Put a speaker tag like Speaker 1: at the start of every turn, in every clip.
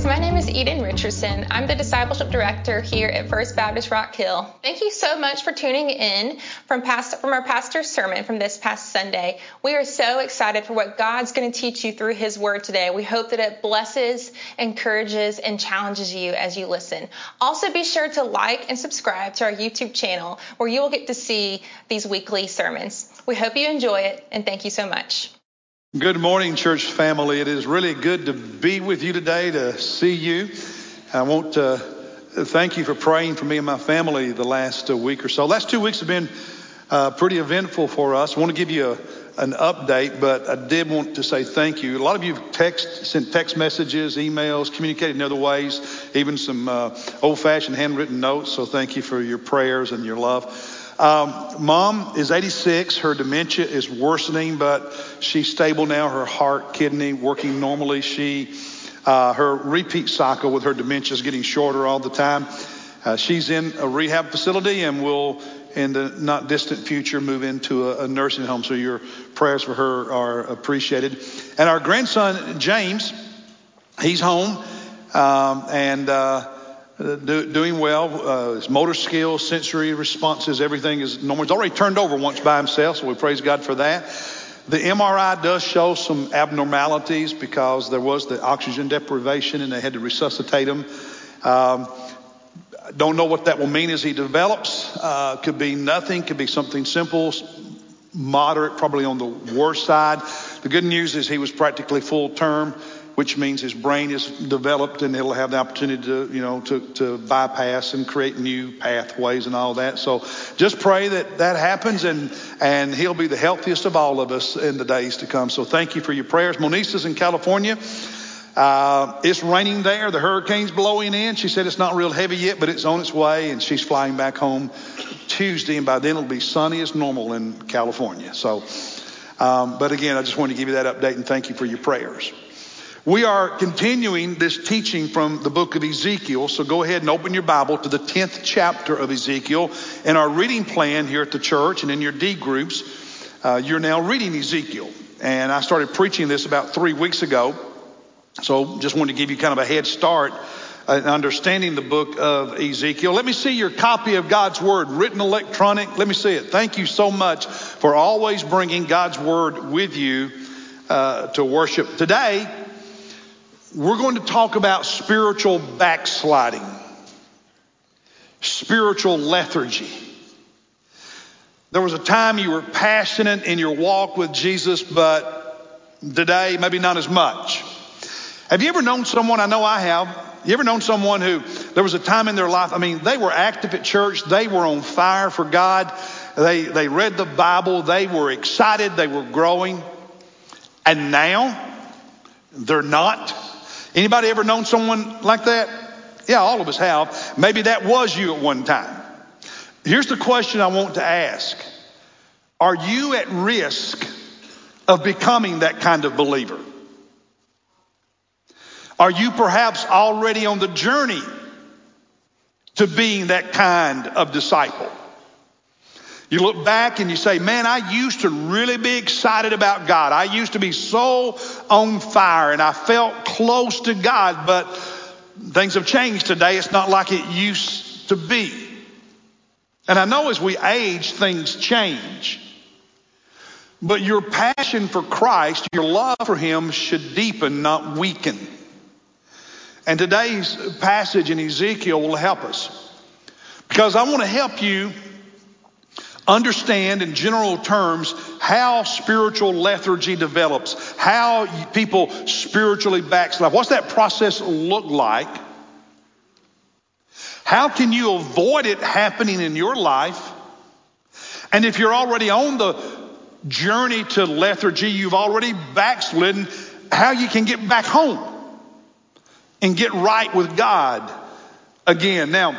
Speaker 1: guys, my name is Eden Richardson. I'm the Discipleship Director here at First Baptist Rock Hill. Thank you so much for tuning in from, past, from our pastor's sermon from this past Sunday. We are so excited for what God's going to teach you through His Word today. We hope that it blesses, encourages, and challenges you as you listen. Also, be sure to like and subscribe to our YouTube channel where you will get to see these weekly sermons. We hope you enjoy it, and thank you so much.
Speaker 2: Good morning, church family. It is really good to be with you today, to see you. I want to thank you for praying for me and my family the last uh, week or so. Last two weeks have been uh, pretty eventful for us. I want to give you a, an update, but I did want to say thank you. A lot of you have text, sent text messages, emails, communicated in other ways, even some uh, old-fashioned handwritten notes. So thank you for your prayers and your love. Um, mom is 86. Her dementia is worsening, but she's stable now. Her heart, kidney working normally. She, uh, her repeat cycle with her dementia is getting shorter all the time. Uh, she's in a rehab facility and will, in the not distant future, move into a, a nursing home. So your prayers for her are appreciated. And our grandson James, he's home, um, and. Uh, do, doing well. Uh, his motor skills, sensory responses, everything is normal. He's already turned over once by himself, so we praise God for that. The MRI does show some abnormalities because there was the oxygen deprivation and they had to resuscitate him. Um, don't know what that will mean as he develops. Uh, could be nothing, could be something simple, moderate, probably on the worst side. The good news is he was practically full term which means his brain is developed and it'll have the opportunity to, you know, to, to bypass and create new pathways and all that. So just pray that that happens and, and he'll be the healthiest of all of us in the days to come. So thank you for your prayers. Monisa's in California. Uh, it's raining there. The hurricane's blowing in. She said it's not real heavy yet, but it's on its way, and she's flying back home Tuesday, and by then it'll be sunny as normal in California. So, um, but again, I just wanted to give you that update and thank you for your prayers. We are continuing this teaching from the book of Ezekiel. So go ahead and open your Bible to the 10th chapter of Ezekiel. In our reading plan here at the church and in your D groups, uh, you're now reading Ezekiel. And I started preaching this about three weeks ago. So just wanted to give you kind of a head start in understanding the book of Ezekiel. Let me see your copy of God's Word, written electronic. Let me see it. Thank you so much for always bringing God's Word with you uh, to worship. Today, we're going to talk about spiritual backsliding, spiritual lethargy. There was a time you were passionate in your walk with Jesus, but today maybe not as much. Have you ever known someone? I know I have. You ever known someone who there was a time in their life? I mean, they were active at church. They were on fire for God. They, they read the Bible. They were excited. They were growing. And now they're not. Anybody ever known someone like that? Yeah, all of us have. Maybe that was you at one time. Here's the question I want to ask. Are you at risk of becoming that kind of believer? Are you perhaps already on the journey to being that kind of disciple? You look back and you say, man, I used to really be excited about God. I used to be so on fire and I felt close to God, but things have changed today. It's not like it used to be. And I know as we age, things change. But your passion for Christ, your love for Him should deepen, not weaken. And today's passage in Ezekiel will help us. Because I want to help you understand in general terms how spiritual lethargy develops, how people spiritually backslide. What's that process look like? How can you avoid it happening in your life? And if you're already on the journey to lethargy, you've already backslidden, how you can get back home and get right with God again. Now,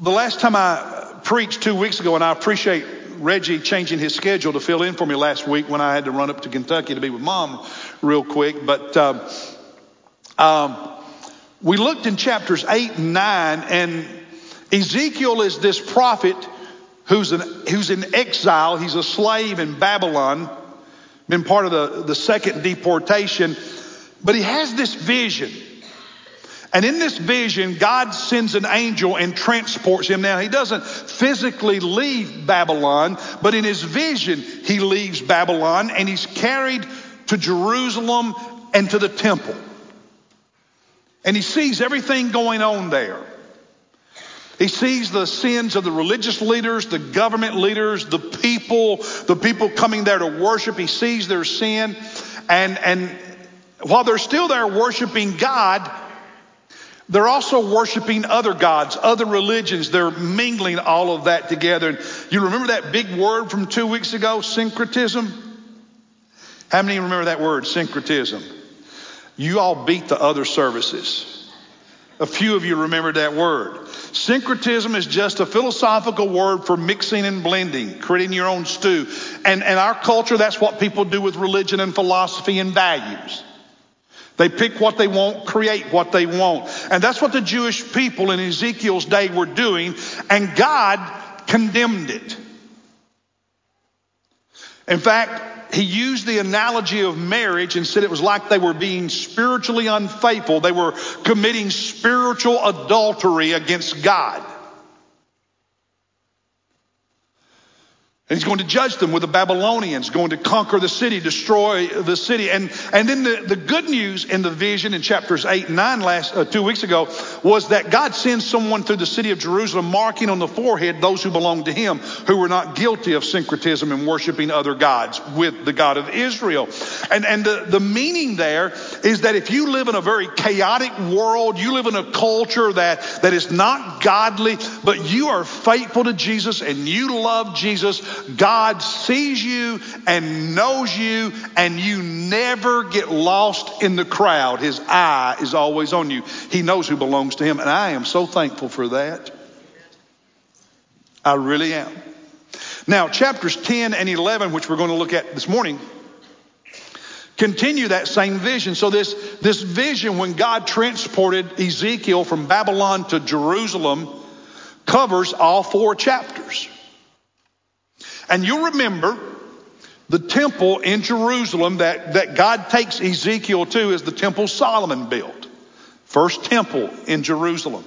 Speaker 2: the last time I preached two weeks ago, and I appreciate Reggie changing his schedule to fill in for me last week when I had to run up to Kentucky to be with mom real quick. But um, um, we looked in chapters 8 and 9, and Ezekiel is this prophet who's, an, who's in exile. He's a slave in Babylon, been part of the, the second deportation. But he has this vision. And in this vision, God sends an angel and transports him. Now, he doesn't physically leave Babylon, but in his vision, he leaves Babylon and he's carried to Jerusalem and to the temple. And he sees everything going on there. He sees the sins of the religious leaders, the government leaders, the people, the people coming there to worship. He sees their sin. And, and while they're still there worshiping God, they're also worshiping other gods, other religions. They're mingling all of that together. And you remember that big word from two weeks ago, syncretism? How many remember that word, syncretism? You all beat the other services. A few of you remember that word. Syncretism is just a philosophical word for mixing and blending, creating your own stew. And, and our culture, that's what people do with religion and philosophy and values. They pick what they want, create what they want. And that's what the Jewish people in Ezekiel's day were doing, and God condemned it. In fact, he used the analogy of marriage and said it was like they were being spiritually unfaithful. They were committing spiritual adultery against God. And he's going to judge them with the Babylonians, going to conquer the city, destroy the city. And, and then the, the good news in the vision in chapters 8 and 9 last, uh, two weeks ago was that God sends someone through the city of Jerusalem marking on the forehead those who belong to him, who were not guilty of syncretism and worshiping other gods with the God of Israel. And, and the, the meaning there is that if you live in a very chaotic world, you live in a culture that, that is not godly, but you are faithful to Jesus and you love Jesus, God sees you and knows you, and you never get lost in the crowd. His eye is always on you. He knows who belongs to Him, and I am so thankful for that. I really am. Now, chapters 10 and 11, which we're going to look at this morning, continue that same vision. So this, this vision, when God transported Ezekiel from Babylon to Jerusalem, covers all four chapters. And you'll remember the temple in Jerusalem that, that God takes Ezekiel to is the temple Solomon built. First temple in Jerusalem.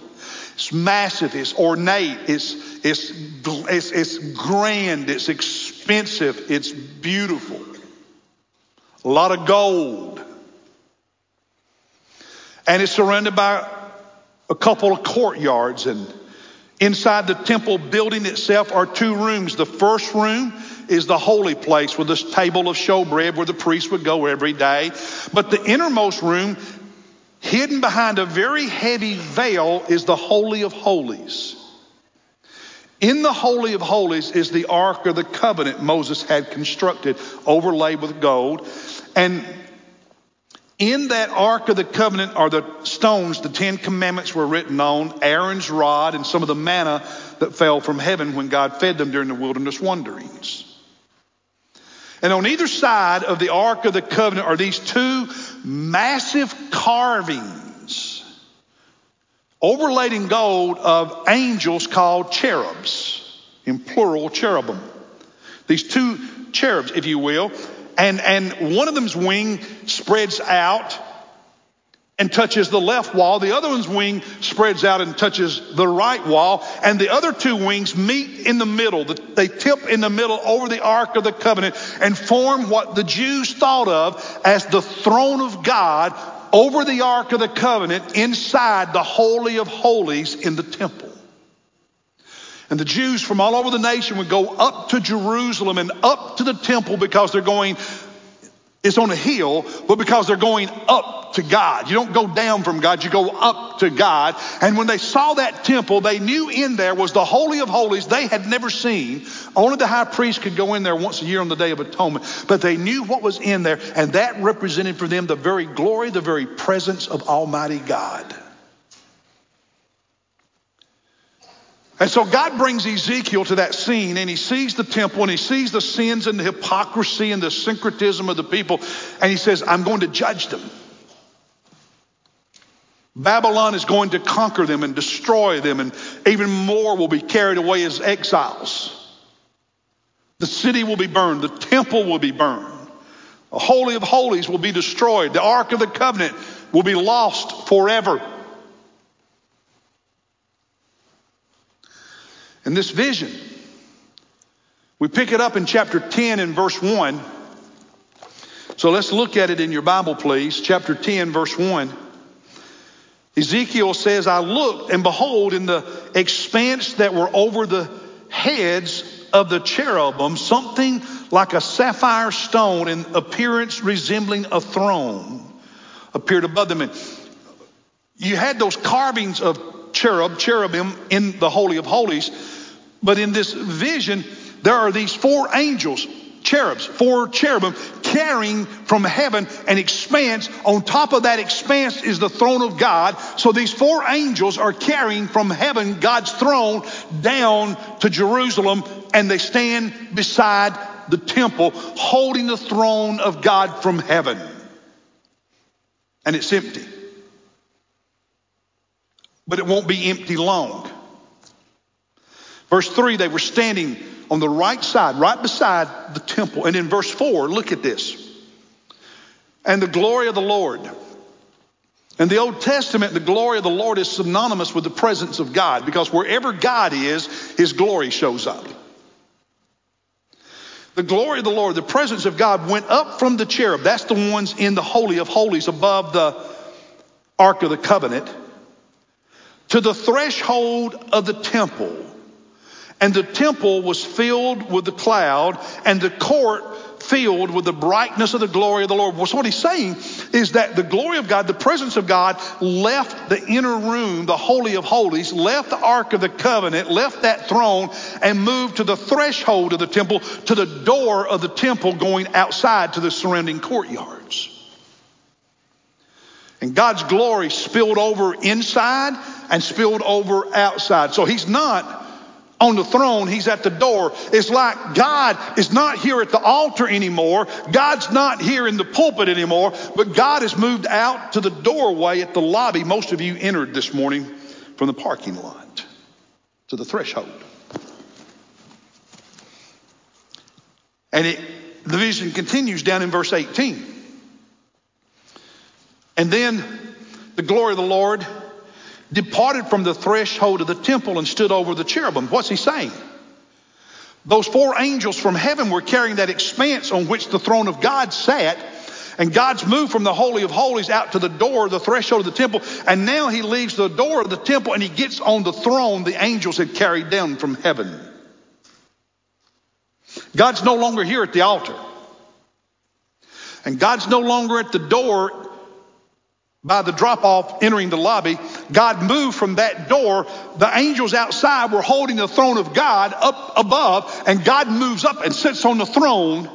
Speaker 2: It's massive, it's ornate, it's, it's, it's, it's grand, it's expensive, it's beautiful. A lot of gold. And it's surrounded by a couple of courtyards and Inside the temple building itself are two rooms. The first room is the holy place with this table of showbread where the priest would go every day. But the innermost room, hidden behind a very heavy veil, is the Holy of Holies. In the Holy of Holies is the Ark of the Covenant Moses had constructed, overlaid with gold. And in that Ark of the Covenant are the stones the Ten Commandments were written on, Aaron's rod, and some of the manna that fell from heaven when God fed them during the wilderness wanderings. And on either side of the Ark of the Covenant are these two massive carvings, overlaid in gold, of angels called cherubs, in plural, cherubim. These two cherubs, if you will, and, and one of them's wing spreads out and touches the left wall. The other one's wing spreads out and touches the right wall. And the other two wings meet in the middle. They tip in the middle over the Ark of the Covenant and form what the Jews thought of as the throne of God over the Ark of the Covenant inside the Holy of Holies in the temple. And the Jews from all over the nation would go up to Jerusalem and up to the temple because they're going, it's on a hill, but because they're going up to God. You don't go down from God, you go up to God. And when they saw that temple, they knew in there was the Holy of Holies they had never seen. Only the high priest could go in there once a year on the Day of Atonement. But they knew what was in there, and that represented for them the very glory, the very presence of Almighty God. And so God brings Ezekiel to that scene and he sees the temple and he sees the sins and the hypocrisy and the syncretism of the people. And he says, I'm going to judge them. Babylon is going to conquer them and destroy them, and even more will be carried away as exiles. The city will be burned, the temple will be burned. The Holy of Holies will be destroyed. The Ark of the Covenant will be lost forever. And this vision, we pick it up in chapter 10 and verse 1. So let's look at it in your Bible, please. Chapter 10, verse 1. Ezekiel says, I looked and behold, in the expanse that were over the heads of the cherubim, something like a sapphire stone in appearance resembling a throne appeared above them. And you had those carvings of cherub, cherubim in the Holy of Holies, but in this vision, there are these four angels cherubs, four cherubim carrying from heaven an expanse. On top of that expanse is the throne of God. So these four angels are carrying from heaven God's throne down to Jerusalem and they stand beside the temple holding the throne of God from heaven. And it's empty. But it won't be empty long. Verse 3 they were standing on the right side, right beside the temple. And in verse 4, look at this. And the glory of the Lord. In the Old Testament, the glory of the Lord is synonymous with the presence of God because wherever God is, his glory shows up. The glory of the Lord, the presence of God went up from the cherub. That's the ones in the Holy of Holies above the Ark of the Covenant to the threshold of the temple and the temple was filled with the cloud, and the court filled with the brightness of the glory of the Lord. Well, so what he's saying is that the glory of God, the presence of God, left the inner room, the Holy of Holies, left the Ark of the Covenant, left that throne, and moved to the threshold of the temple, to the door of the temple, going outside to the surrounding courtyards. And God's glory spilled over inside and spilled over outside. So he's not on the throne, he's at the door. It's like God is not here at the altar anymore. God's not here in the pulpit anymore, but God has moved out to the doorway at the lobby. Most of you entered this morning from the parking lot to the threshold. And it, the vision continues down in verse 18. And then the glory of the Lord departed from the threshold of the temple and stood over the cherubim. What's he saying? Those four angels from heaven were carrying that expanse on which the throne of God sat. And God's moved from the Holy of Holies out to the door, the threshold of the temple. And now he leaves the door of the temple and he gets on the throne the angels had carried down from heaven. God's no longer here at the altar. And God's no longer at the door by the drop off entering the lobby, God moved from that door. The angels outside were holding the throne of God up above, and God moves up and sits on the throne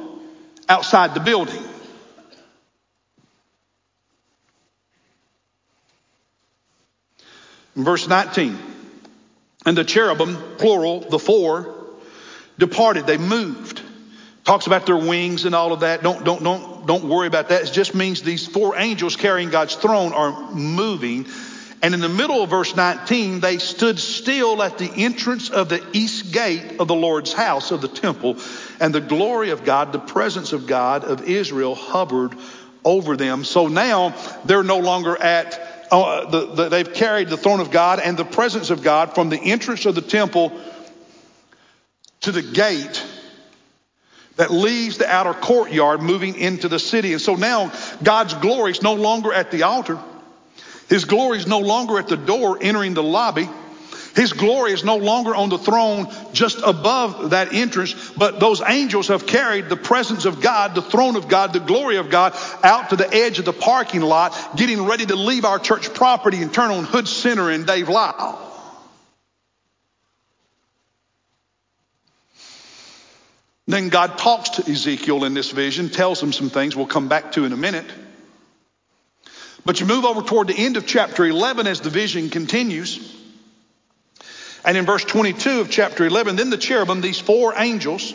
Speaker 2: outside the building. In verse 19, and the cherubim, plural, the four, departed. They moved. Talks about their wings and all of that. Don't, don't, don't, don't worry about that. It just means these four angels carrying God's throne are moving. And in the middle of verse 19, they stood still at the entrance of the east gate of the Lord's house of the temple. And the glory of God, the presence of God of Israel hovered over them. So now they're no longer at, uh, the, the, they've carried the throne of God and the presence of God from the entrance of the temple to the gate that leaves the outer courtyard moving into the city. And so now God's glory is no longer at the altar. His glory is no longer at the door entering the lobby. His glory is no longer on the throne just above that entrance, but those angels have carried the presence of God, the throne of God, the glory of God out to the edge of the parking lot, getting ready to leave our church property and turn on Hood Center and Dave Lyle. Then God talks to Ezekiel in this vision, tells him some things we'll come back to in a minute. But you move over toward the end of chapter 11 as the vision continues. And in verse 22 of chapter 11, then the cherubim, these four angels,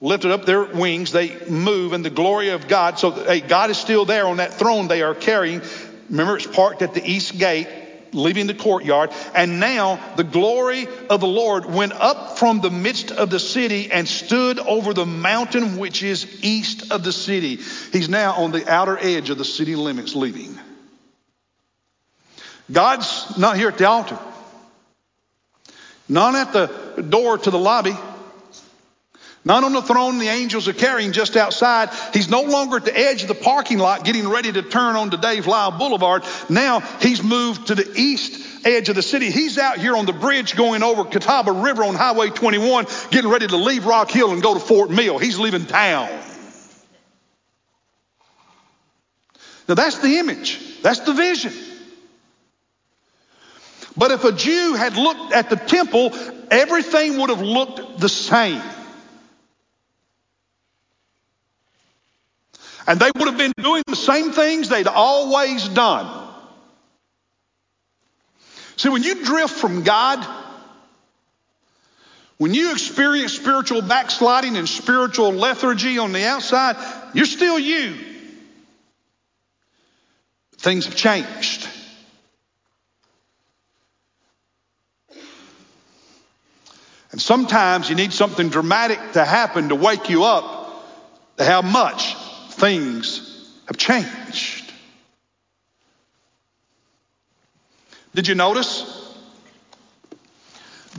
Speaker 2: lifted up their wings. They move in the glory of God. So hey, God is still there on that throne they are carrying. Remember, it's parked at the east gate leaving the courtyard. And now the glory of the Lord went up from the midst of the city and stood over the mountain which is east of the city. He's now on the outer edge of the city limits leaving. God's not here at the altar, not at the door to the lobby. Not on the throne the angels are carrying just outside. He's no longer at the edge of the parking lot getting ready to turn onto Dave Lyle Boulevard. Now he's moved to the east edge of the city. He's out here on the bridge going over Catawba River on Highway 21, getting ready to leave Rock Hill and go to Fort Mill. He's leaving town. Now that's the image. That's the vision. But if a Jew had looked at the temple, everything would have looked the same. And they would have been doing the same things they'd always done. See, when you drift from God, when you experience spiritual backsliding and spiritual lethargy on the outside, you're still you. Things have changed. And sometimes you need something dramatic to happen to wake you up to how much things have changed. Did you notice?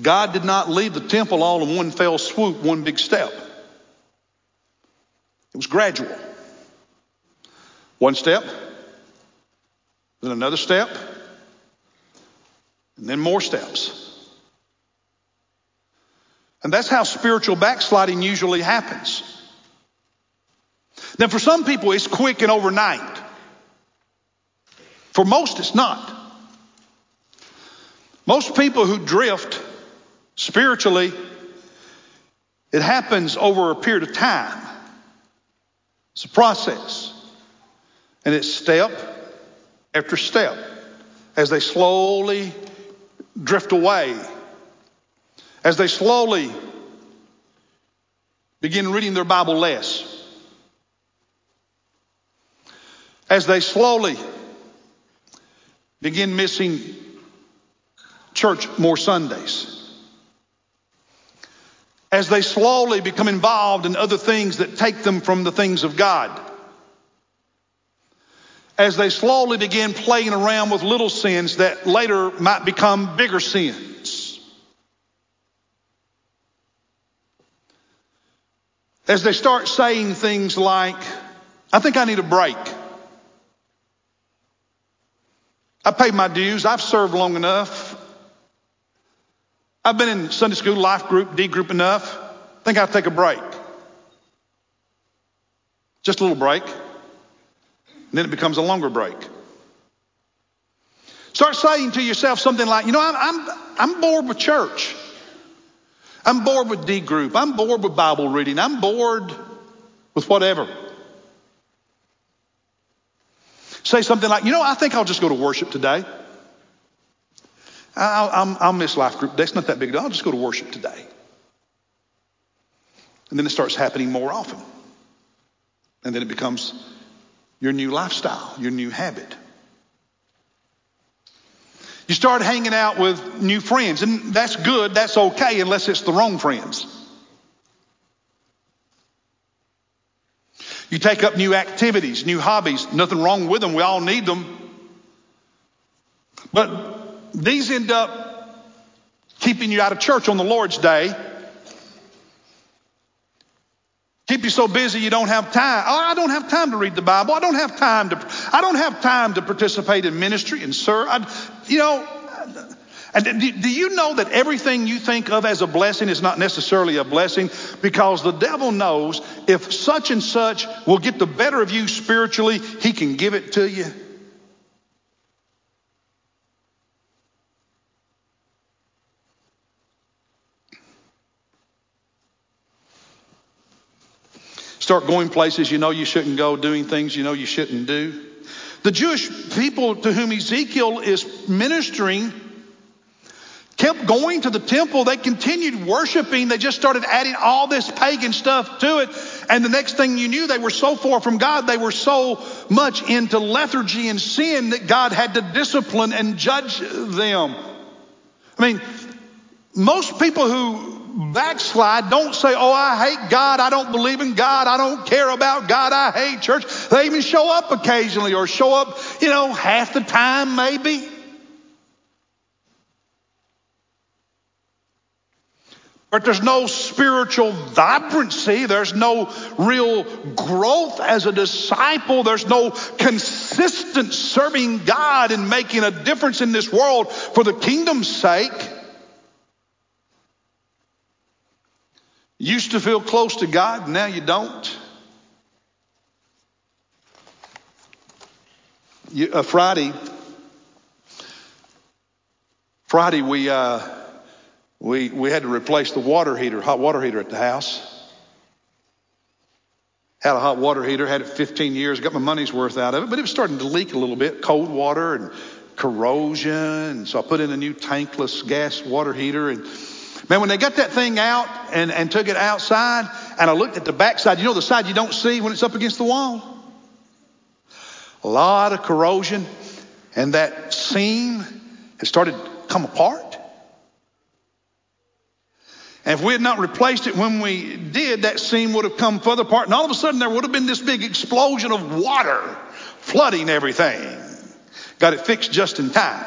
Speaker 2: God did not leave the temple all in one fell swoop, one big step. It was gradual. One step, then another step, and then more steps. And that's how spiritual backsliding usually happens. Now, for some people, it's quick and overnight. For most, it's not. Most people who drift spiritually, it happens over a period of time. It's a process. And it's step after step as they slowly drift away, as they slowly begin reading their Bible less, as they slowly begin missing church more Sundays. As they slowly become involved in other things that take them from the things of God. As they slowly begin playing around with little sins that later might become bigger sins. As they start saying things like, I think I need a break. I paid my dues. I've served long enough. I've been in Sunday school, life group, D group enough. I think I'll take a break. Just a little break. And then it becomes a longer break. Start saying to yourself something like, you know, I'm, I'm, I'm bored with church. I'm bored with D group. I'm bored with Bible reading. I'm bored with whatever. Say something like, you know, I think I'll just go to worship today. I'll, I'll, I'll miss life group. That's not that big a deal. I'll just go to worship today. And then it starts happening more often. And then it becomes your new lifestyle, your new habit. You start hanging out with new friends, and that's good, that's okay, unless it's the wrong friends. You take up new activities, new hobbies. Nothing wrong with them. We all need them. But these end up keeping you out of church on the Lord's day. Keep you so busy you don't have time. Oh, I don't have time to read the Bible. I don't have time to. I don't have time to participate in ministry and serve. I, you know, and do you know that everything you think of as a blessing is not necessarily a blessing? Because the devil knows if such and such will get the better of you spiritually, he can give it to you. Start going places you know you shouldn't go, doing things you know you shouldn't do. The Jewish people to whom Ezekiel is ministering kept going to the temple. They continued worshiping. They just started adding all this pagan stuff to it. And the next thing you knew, they were so far from God. They were so much into lethargy and sin that God had to discipline and judge them. I mean, most people who backslide don't say, Oh, I hate God. I don't believe in God. I don't care about God. I hate church. They even show up occasionally or show up, you know, half the time maybe. But there's no spiritual vibrancy. There's no real growth as a disciple. There's no consistent serving God and making a difference in this world for the kingdom's sake. Used to feel close to God, now you don't. You, uh, Friday, Friday we uh, we we had to replace the water heater, hot water heater at the house. Had a hot water heater, had it 15 years, got my money's worth out of it, but it was starting to leak a little bit, cold water and corrosion. So I put in a new tankless gas water heater and Man, when they got that thing out and, and took it outside, and I looked at the backside, you know the side you don't see when it's up against the wall? A lot of corrosion, and that seam had started to come apart. And if we had not replaced it when we did, that seam would have come further apart, and all of a sudden there would have been this big explosion of water flooding everything. Got it fixed just in time.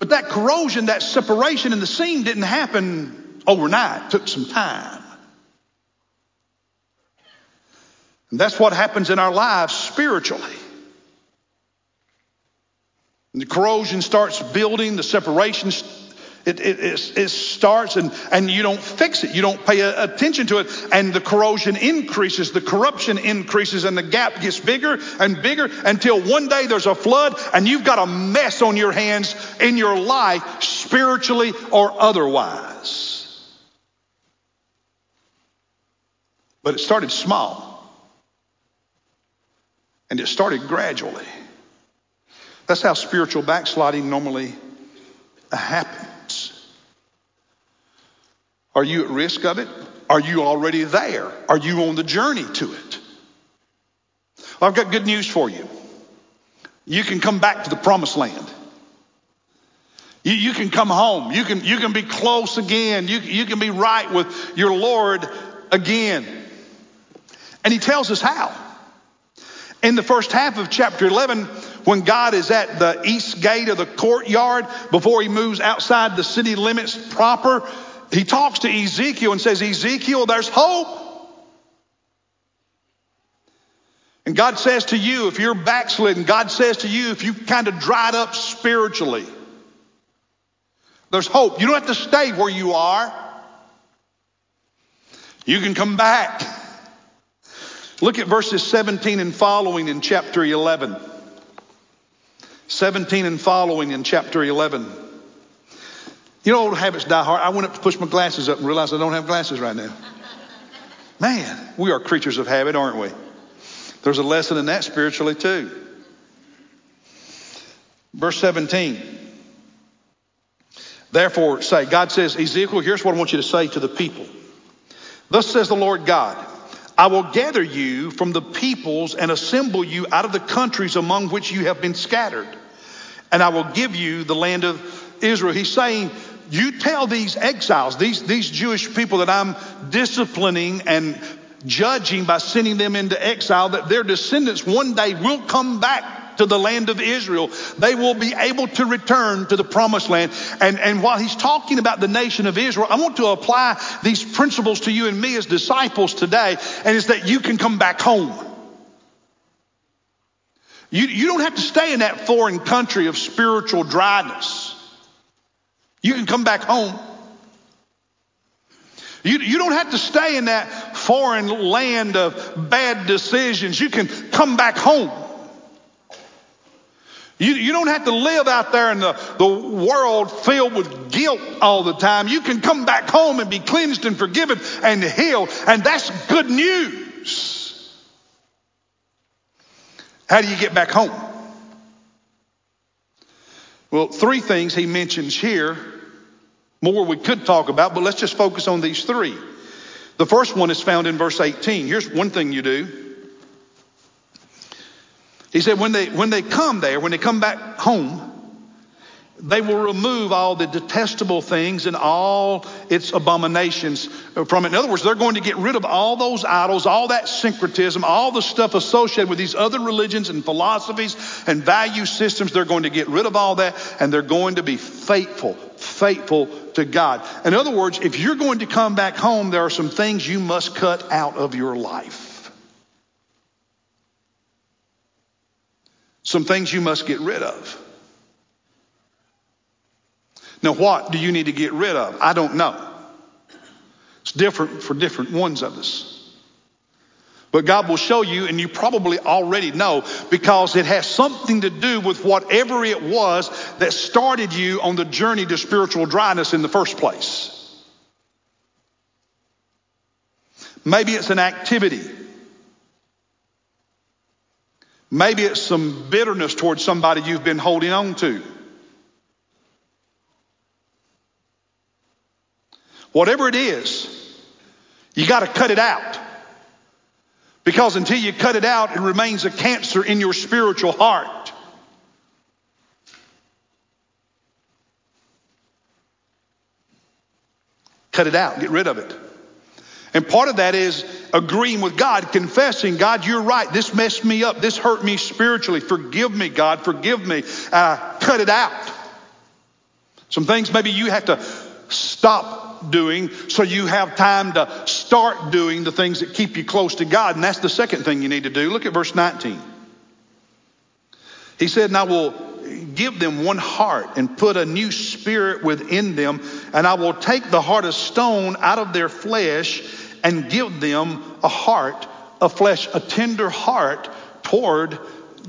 Speaker 2: But that corrosion, that separation in the seam didn't happen overnight. It took some time. And that's what happens in our lives spiritually. And the corrosion starts building, the separation it, it, it, starts and, and you don't fix it. You don't pay attention to it. And the corrosion increases, the corruption increases, and the gap gets bigger and bigger until one day there's a flood and you've got a mess on your hands in your life, spiritually or otherwise. But it started small. And it started gradually. That's how spiritual backsliding normally happens. Are you at risk of it? Are you already there? Are you on the journey to it? Well, I've got good news for you. You can come back to the promised land. You, you can come home. You can, you can be close again. You, you can be right with your Lord again. And he tells us how. In the first half of chapter 11, when God is at the east gate of the courtyard, before he moves outside the city limits proper, he talks to Ezekiel and says, Ezekiel, there's hope. And God says to you, if you're backslidden, God says to you, if you've kind of dried up spiritually, there's hope. You don't have to stay where you are. You can come back. Look at verses 17 and following in chapter 11. 17 and following in chapter 11. You know, old habits die hard. I went up to push my glasses up and realized I don't have glasses right now. Man, we are creatures of habit, aren't we? There's a lesson in that spiritually too. Verse 17. Therefore, say, God says, Ezekiel, here's what I want you to say to the people. Thus says the Lord God, I will gather you from the peoples and assemble you out of the countries among which you have been scattered, and I will give you the land of Israel. He's saying, you tell these exiles, these, these Jewish people that I'm disciplining and judging by sending them into exile, that their descendants one day will come back to the land of Israel. They will be able to return to the promised land. And, and while he's talking about the nation of Israel, I want to apply these principles to you and me as disciples today, and it's that you can come back home. You, you don't have to stay in that foreign country of spiritual dryness. You can come back home. You, you don't have to stay in that foreign land of bad decisions. You can come back home. You, you don't have to live out there in the, the world filled with guilt all the time. You can come back home and be cleansed and forgiven and healed. And that's good news. How do you get back home? Well, three things he mentions here. More we could talk about, but let's just focus on these three. The first one is found in verse 18. Here's one thing you do. He said, when they, when they come there, when they come back home, they will remove all the detestable things and all its abominations from it. In other words, they're going to get rid of all those idols, all that syncretism, all the stuff associated with these other religions and philosophies and value systems. They're going to get rid of all that and they're going to be faithful, faithful to God. In other words, if you're going to come back home, there are some things you must cut out of your life. Some things you must get rid of. Now, what do you need to get rid of? I don't know. It's different for different ones of us. But God will show you, and you probably already know, because it has something to do with whatever it was that started you on the journey to spiritual dryness in the first place. Maybe it's an activity. Maybe it's some bitterness towards somebody you've been holding on to. Whatever it is, you got to cut it out. Because until you cut it out, it remains a cancer in your spiritual heart. Cut it out, get rid of it. And part of that is agreeing with God, confessing, God, you're right. This messed me up. This hurt me spiritually. Forgive me, God. Forgive me. Uh, cut it out. Some things maybe you have to stop doing so you have time to start doing the things that keep you close to God. And that's the second thing you need to do. Look at verse 19. He said, And I will give them one heart and put a new spirit within them, and I will take the heart of stone out of their flesh and give them a heart of flesh, a tender heart toward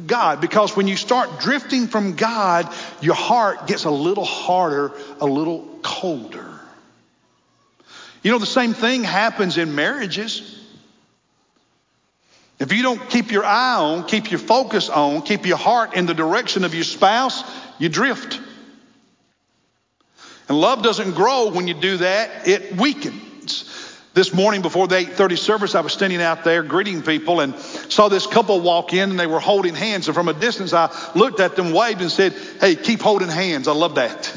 Speaker 2: God. Because when you start drifting from God, your heart gets a little harder, a little colder. You know, the same thing happens in marriages. If you don't keep your eye on, keep your focus on, keep your heart in the direction of your spouse, you drift. And love doesn't grow when you do that, it weakens. This morning before the 8:30 service, I was standing out there greeting people and saw this couple walk in and they were holding hands. And from a distance, I looked at them, waved, and said, Hey, keep holding hands. I love that.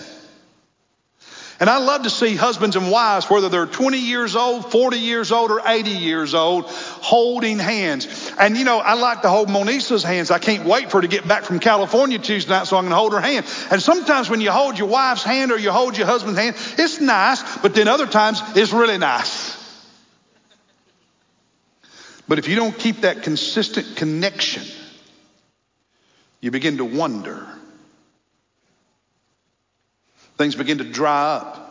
Speaker 2: And I love to see husbands and wives, whether they're 20 years old, 40 years old, or 80 years old, holding hands. And you know, I like to hold Monisa's hands. I can't wait for her to get back from California Tuesday night so I can hold her hand. And sometimes when you hold your wife's hand or you hold your husband's hand, it's nice, but then other times it's really nice. But if you don't keep that consistent connection, you begin to wonder Things begin to dry up.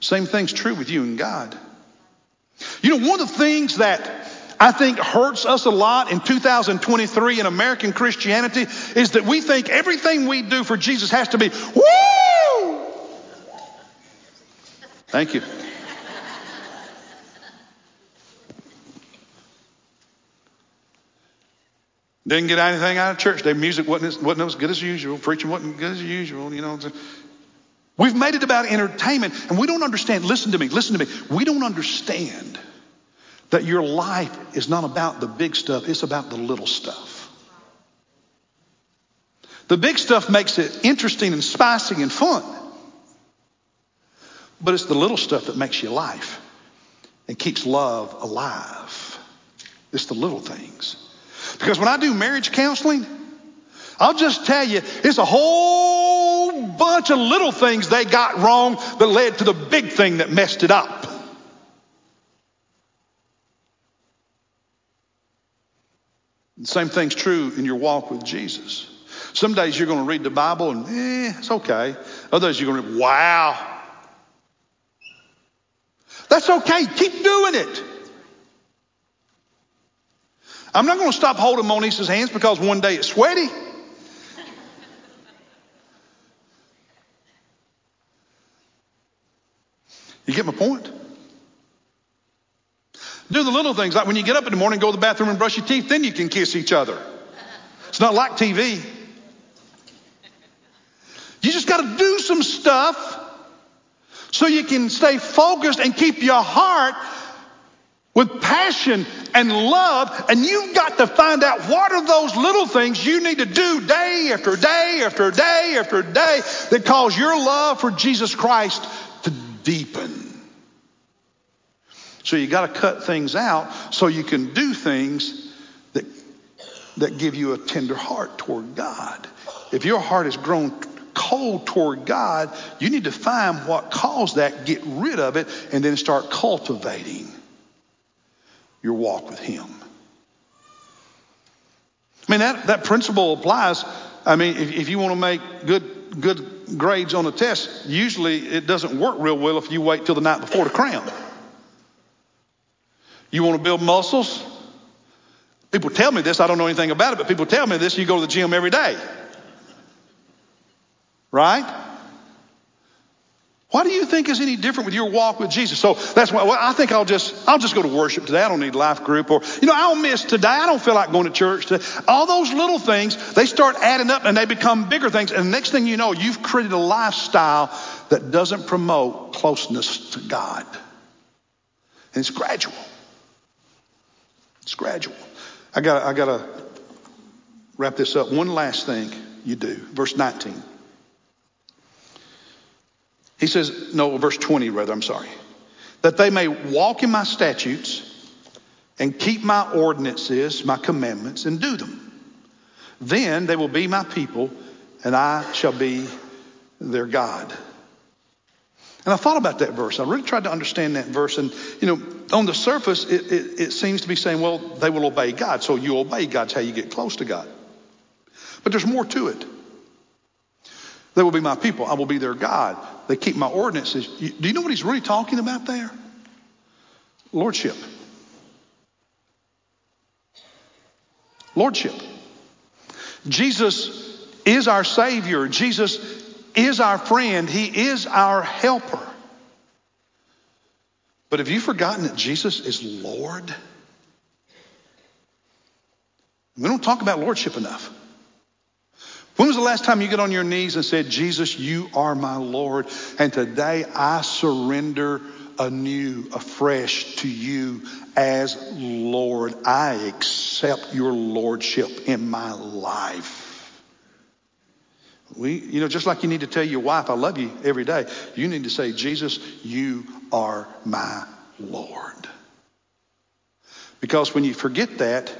Speaker 2: Same thing's true with you and God. You know, one of the things that I think hurts us a lot in 2023 in American Christianity is that we think everything we do for Jesus has to be, woo! Thank you. Didn't get anything out of church. Their music wasn't, wasn't as good as usual. Preaching wasn't as good as usual. You know, we've made it about entertainment, and we don't understand. Listen to me. Listen to me. We don't understand that your life is not about the big stuff. It's about the little stuff. The big stuff makes it interesting and spicy and fun. But it's the little stuff that makes you life and keeps love alive. It's the little things. Because when I do marriage counseling, I'll just tell you, it's a whole bunch of little things they got wrong that led to the big thing that messed it up. The same thing's true in your walk with Jesus. Some days you're going to read the Bible and, eh, it's okay. Other days you're going to, wow. That's okay. Keep doing it. I'm not going to stop holding Monisa's hands because one day it's sweaty. You get my point? Do the little things like when you get up in the morning, go to the bathroom and brush your teeth, then you can kiss each other. It's not like TV. You just got to do some stuff so you can stay focused and keep your heart with passion and love. And you've got to find out what are those little things you need to do day after day after day after day that cause your love for Jesus Christ to deepen. So you got to cut things out so you can do things that, that give you a tender heart toward God. If your heart has grown cold toward God, you need to find what caused that, get rid of it, and then start cultivating your walk with Him. I mean, that, that principle applies. I mean, if, if you want to make good, good grades on a test, usually it doesn't work real well if you wait till the night before to cram. You want to build muscles? People tell me this, I don't know anything about it, but people tell me this, you go to the gym every day. Right? Why do you think is any different with your walk with Jesus? So that's why well, I think I'll just I'll just go to worship today. I don't need life group or you know I'll miss today. I don't feel like going to church today. All those little things they start adding up and they become bigger things. And the next thing you know, you've created a lifestyle that doesn't promote closeness to God. And it's gradual. It's gradual. I got I got to wrap this up. One last thing you do. Verse 19. He says, no, verse 20 rather, I'm sorry. That they may walk in my statutes and keep my ordinances, my commandments, and do them. Then they will be my people, and I shall be their God. And I thought about that verse. I really tried to understand that verse. And, you know, on the surface, it, it, it seems to be saying, well, they will obey God. So you obey God's how you get close to God. But there's more to it. They will be my people. I will be their God. They keep my ordinances. Do you know what he's really talking about there? Lordship. Lordship. Jesus is our Savior. Jesus is our friend. He is our helper. But have you forgotten that Jesus is Lord? We don't talk about Lordship enough. When was the last time you got on your knees and said, Jesus, you are my Lord, and today I surrender anew, afresh to you as Lord. I accept your Lordship in my life. We, you know, just like you need to tell your wife, I love you every day, you need to say, Jesus, you are my Lord. Because when you forget that,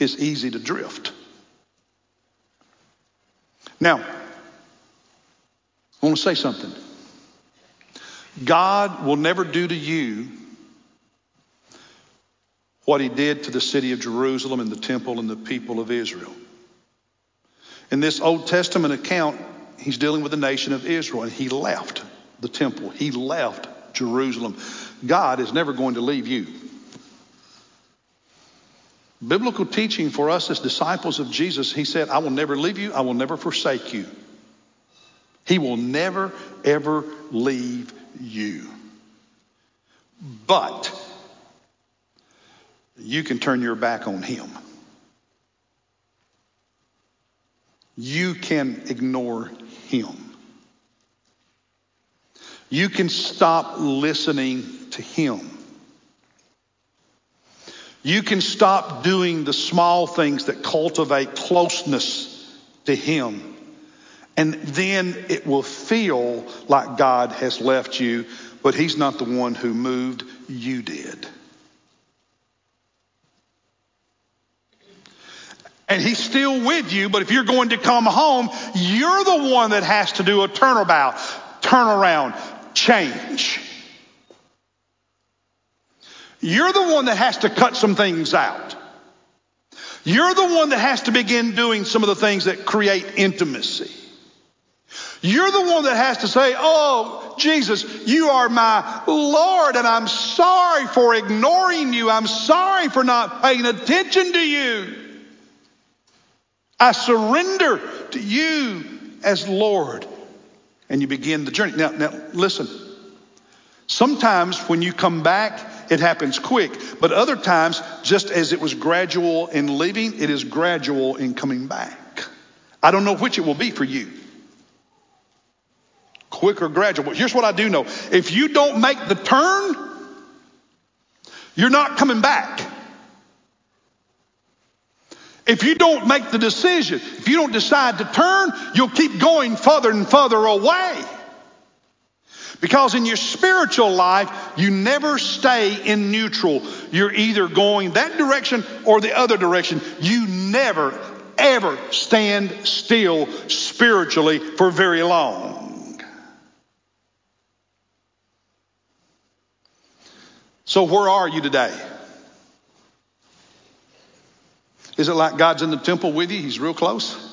Speaker 2: it's easy to drift. Now, I want to say something. God will never do to you what he did to the city of Jerusalem and the temple and the people of Israel. In this Old Testament account, he's dealing with the nation of Israel, and he left the temple. He left Jerusalem. God is never going to leave you. Biblical teaching for us as disciples of Jesus, he said, I will never leave you, I will never forsake you. He will never, ever leave you. But you can turn your back on him. You can ignore him. You can stop listening to him. You can stop doing the small things that cultivate closeness to Him. And then it will feel like God has left you, but He's not the one who moved, you did. And He's still with you, but if you're going to come home, you're the one that has to do a turnabout, turn around, change. You're the one that has to cut some things out. You're the one that has to begin doing some of the things that create intimacy. You're the one that has to say, Oh, Jesus, you are my Lord, and I'm sorry for ignoring you. I'm sorry for not paying attention to you. I surrender to you as Lord. And you begin the journey. Now, now listen. Sometimes when you come back, it happens quick. But other times, just as it was gradual in leaving, it is gradual in coming back. I don't know which it will be for you. quick or gradual. But here's what I do know. If you don't make the turn, you're not coming back. If you don't make the decision, if you don't decide to turn, you'll keep going further and further away. Because in your spiritual life, you never stay in neutral. You're either going that direction or the other direction. You never, ever stand still spiritually for very long. So, where are you today? Is it like God's in the temple with you? He's real close.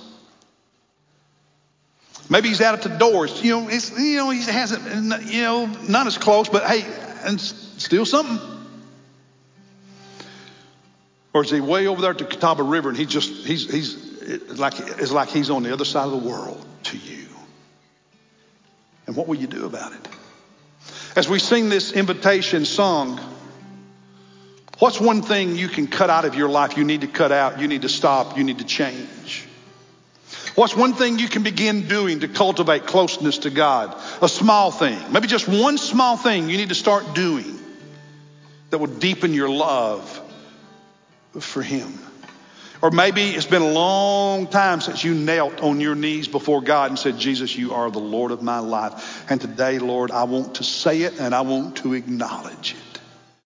Speaker 2: Maybe he's out at the doors. You know, it's, you know, he hasn't, you know, not as close, but hey, and still something. Or is he way over there at the Catawba River and he just, he's, he's like, it's like he's on the other side of the world to you. And what will you do about it? As we sing this invitation song, what's one thing you can cut out of your life? You need to cut out, you need to stop, you need to change. What's one thing you can begin doing to cultivate closeness to God? A small thing, maybe just one small thing you need to start doing that will deepen your love for Him. Or maybe it's been a long time since you knelt on your knees before God and said, Jesus, you are the Lord of my life. And today, Lord, I want to say it and I want to acknowledge it.